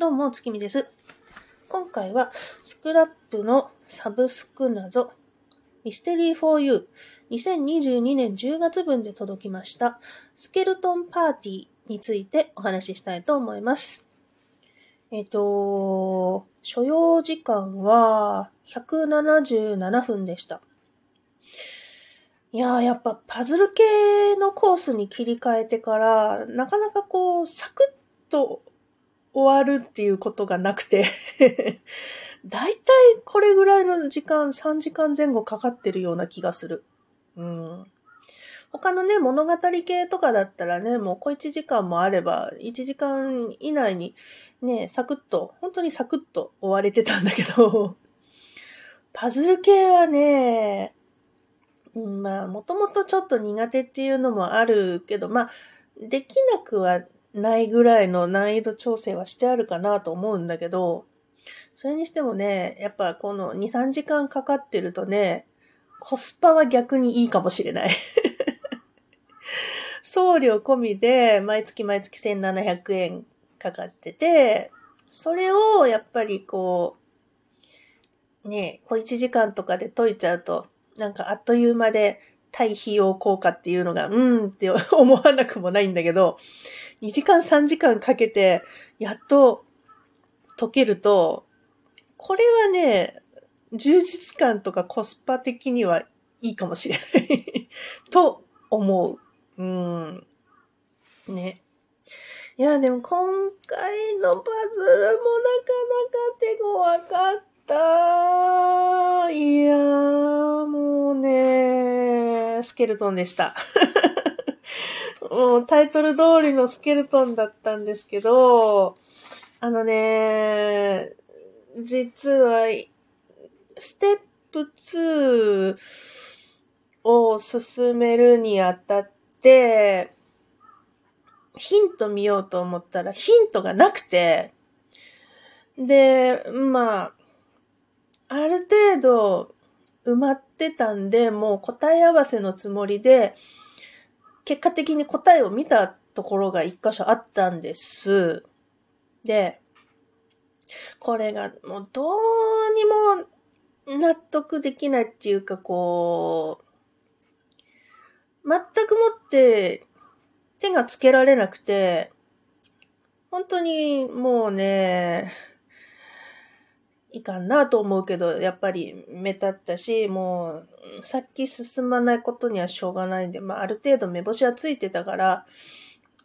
どうも、月見です。今回は、スクラップのサブスク謎、ミステリー 4U、2022年10月分で届きました、スケルトンパーティーについてお話ししたいと思います。えっ、と、所要時間は177分でした。いやー、やっぱパズル系のコースに切り替えてから、なかなかこう、サクッと終わるっていうことがなくてだいたいこれぐらいの時間、3時間前後かかってるような気がする。うん。他のね、物語系とかだったらね、もう小1時間もあれば、1時間以内にね、サクッと、本当にサクッと終われてたんだけど パズル系はね、まあ、もともとちょっと苦手っていうのもあるけど、まあ、できなくはないぐらいの難易度調整はしてあるかなと思うんだけど、それにしてもね、やっぱこの2、3時間かかってるとね、コスパは逆にいいかもしれない。送料込みで毎月毎月1700円かかってて、それをやっぱりこう、ね、小1時間とかで解いちゃうと、なんかあっという間で対費用効果っていうのが、うんって思わなくもないんだけど、2時間3時間かけて、やっと解けると、これはね、充実感とかコスパ的にはいいかもしれない と思う。うん。ね。いや、でも今回のパズルもなかなか手強かった。いやー、もうね、スケルトンでした。もうタイトル通りのスケルトンだったんですけど、あのね、実は、ステップ2を進めるにあたって、ヒント見ようと思ったらヒントがなくて、で、まあ、ある程度埋まってたんで、もう答え合わせのつもりで、結果的に答えを見たところが一箇所あったんです。で、これがもうどうにも納得できないっていうかこう、全くもって手がつけられなくて、本当にもうね、いかんなと思うけど、やっぱり目立ったし、もう、先進まないことにはしょうがないんで、まあ、ある程度目星はついてたから、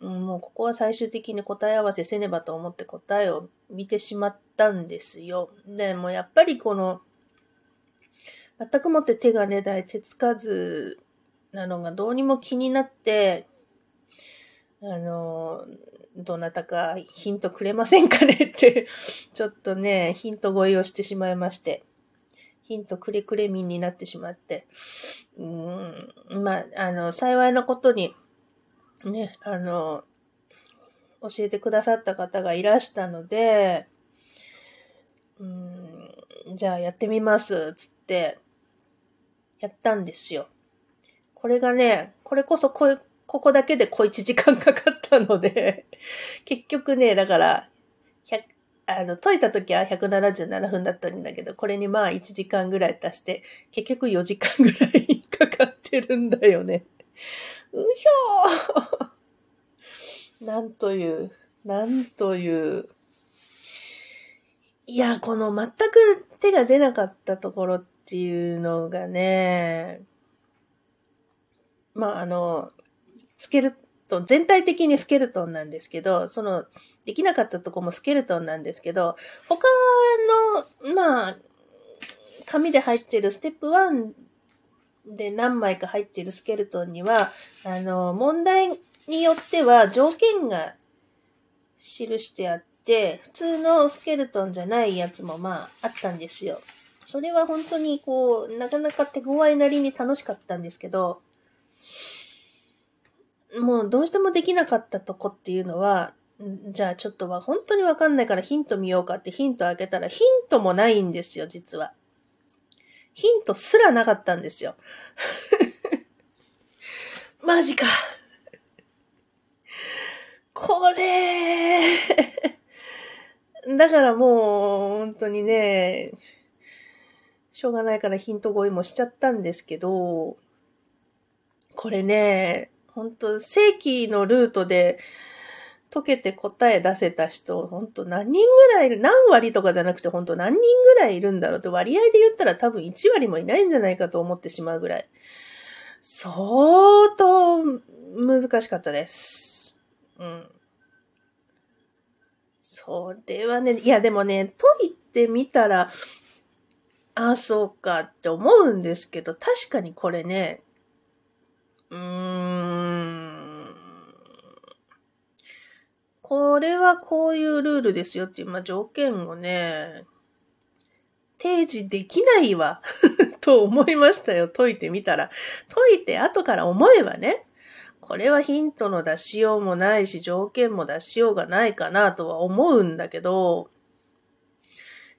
もうここは最終的に答え合わせせねばと思って答えを見てしまったんですよ。で、もやっぱりこの、全くもって手が出ない手つかずなのがどうにも気になって、あの、どなたかヒントくれませんかねって ちょっとね、ヒント声をしてしまいまして。ヒントくれくれ民になってしまって。うん、まあ、あの、幸いなことに、ね、あの、教えてくださった方がいらしたので、うん、じゃあやってみます、つって、やったんですよ。これがね、これこそこここだけで小1時間かかったので 結局ね、だから、あの、解いた時は177分だったんだけど、これにまあ1時間ぐらい足して、結局4時間ぐらいかかってるんだよね。うひょー なんという、なんという。いや、この全く手が出なかったところっていうのがね、まああの、スケルトン、全体的にスケルトンなんですけど、その、できなかったとこもスケルトンなんですけど、他の、まあ、紙で入ってるステップ1で何枚か入ってるスケルトンには、あの、問題によっては条件が記してあって、普通のスケルトンじゃないやつもまああったんですよ。それは本当にこう、なかなか手強いなりに楽しかったんですけど、もうどうしてもできなかったとこっていうのは、じゃあちょっとは本当にわかんないからヒント見ようかってヒントあげたらヒントもないんですよ、実は。ヒントすらなかったんですよ。マジか。これだからもう、本当にね、しょうがないからヒント声もしちゃったんですけど、これね、本当正規のルートで解けて答え出せた人、本当何人ぐらいいる、何割とかじゃなくて本当何人ぐらいいるんだろうって割合で言ったら多分1割もいないんじゃないかと思ってしまうぐらい。相当難しかったです。うん。それはね、いやでもね、解いてみたら、ああ、そうかって思うんですけど、確かにこれね、うーん、これはこういうルールですよっていう、まあ、条件をね、提示できないわ と思いましたよ。解いてみたら。解いて後から思えばね、これはヒントの出しようもないし、条件も出しようがないかなとは思うんだけど、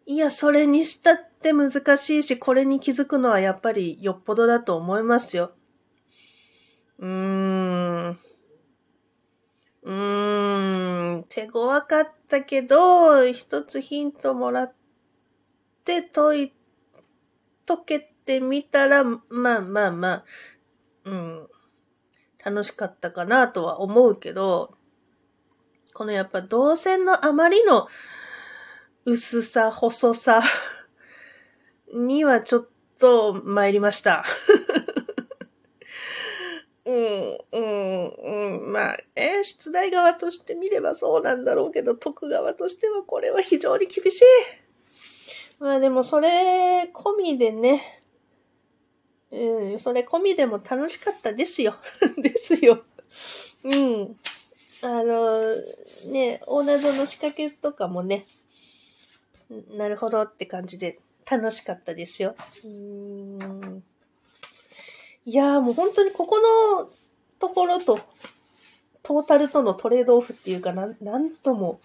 いや、それにしたって難しいし、これに気づくのはやっぱりよっぽどだと思いますよ。うーん。うーん。手強かったけど、一つヒントもらって解い、解けてみたら、まあまあまあ、うん。楽しかったかなとは思うけど、このやっぱ動線のあまりの薄さ、細さにはちょっと参りました。うん、うん、うん。まあ、え、出題側として見ればそうなんだろうけど、徳側としてはこれは非常に厳しい。まあでもそれ込みでね、うん、それ込みでも楽しかったですよ。ですよ。うん。あの、ね、大謎の仕掛けとかもね、なるほどって感じで楽しかったですよ。うんいやーもう本当にここのところと、トータルとのトレードオフっていうかなん、なんとも、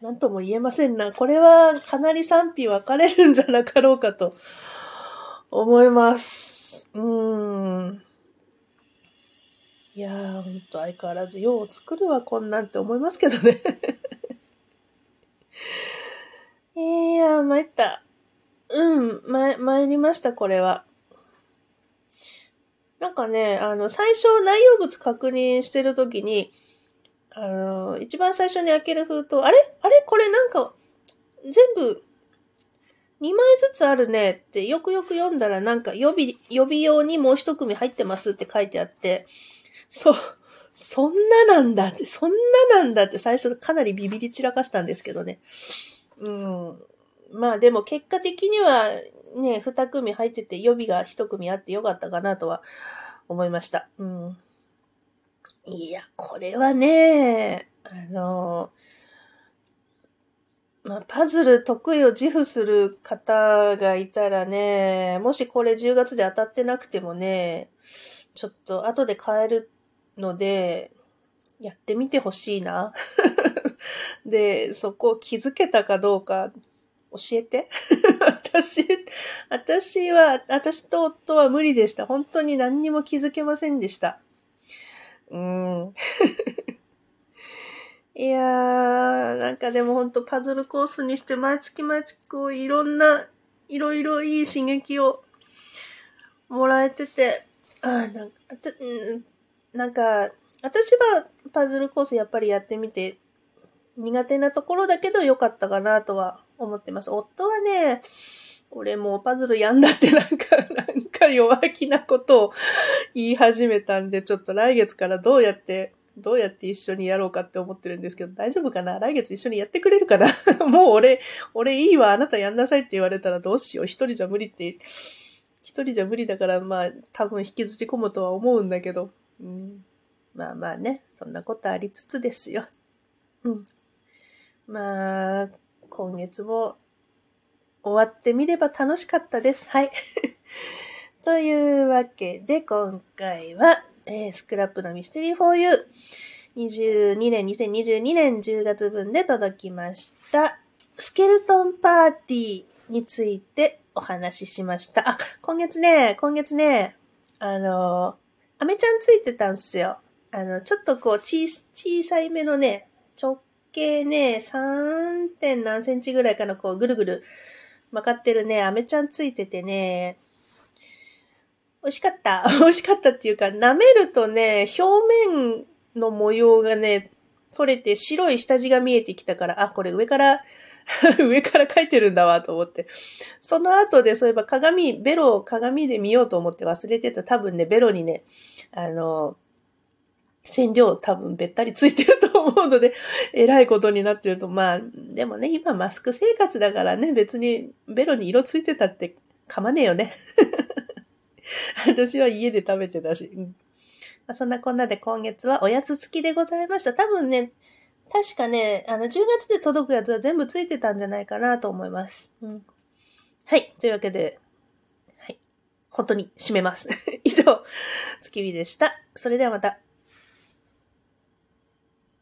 なんとも言えませんな。これはかなり賛否分かれるんじゃなかろうかと思います。うーん。いやー、ほんと相変わらずよう作るわ、こんなんって思いますけどね。いやー、参った。うん、ま、参りました、これは。なんかね、あの、最初内容物確認してるときに、あの、一番最初に開ける封筒、あれ？あれ？これなんか、全部2枚ずつあるねってよくよく読んだらなんか予備、予備用にもう一組入ってますって書いてあって、そう、そんななんだって、そんななんだって最初かなりビビり散らかしたんですけどね。うん。まあでも結果的にはね、二組入ってて予備が一組あってよかったかなとは思いました。うん。いや、これはね、あの、まあ、パズル得意を自負する方がいたらね、もしこれ10月で当たってなくてもね、ちょっと後で買えるので、やってみてほしいな。で、そこを気づけたかどうか教えて。私、私は、私と夫は無理でした。本当に何にも気づけませんでした。うん。いやー、なんかでもほんとパズルコースにして毎月毎月こういろんな、いろいろいい刺激をもらえてて、あなんか、なんか、私はパズルコースやっぱりやってみて苦手なところだけど良かったかなとは思ってます。夫はね、俺もうパズルやんだってなんか、なんか弱気なことを言い始めたんで、ちょっと来月からどうやってどうやって一緒にやろうかって思ってるんですけど、大丈夫かな？来月一緒にやってくれるかな？もう俺、俺いいわ、あなたやんなさいって言われたらどうしよう。一人じゃ無理って、一人じゃ無理だからまあ多分引きずり込むとは思うんだけど、うん、まあまあね、そんなことありつつですよ。うん。まあ、今月も終わってみれば楽しかったです。はい。というわけで、今回は、えー、スクラップのミステリー 4U。22年、2022年10月分で届きました。スケルトンパーティーについてお話ししました。あ、今月ね、今月ね、あの、アメちゃんついてたんすよ。あの、ちょっとこう、小、小さいめのね、直径ね、3. 点何センチぐらいかのこうぐるぐる巻かってるね、飴ちゃんついててね、美味しかった。美味しかったっていうか、舐めるとね、表面の模様がね、取れて白い下地が見えてきたから、あ、これ上から 上から書いてるんだわと思って。その後でそういえば鏡、ベロを鏡で見ようと思って忘れてた。多分ね、ベロにね、あの、染料多分べったりついてると思うので、えらいことになってると、まあ、でもね、今マスク生活だからね、別にベロに色ついてたってかまねえよね。私は家で食べてたし。うんまあ、そんなこんなで今月はおやつ付きでございました。多分ね、確かね、あの、10月で届くやつは全部ついてたんじゃないかなと思います。うん。はい。というわけで、はい。本当に締めます。以上、月見でした。それではまた。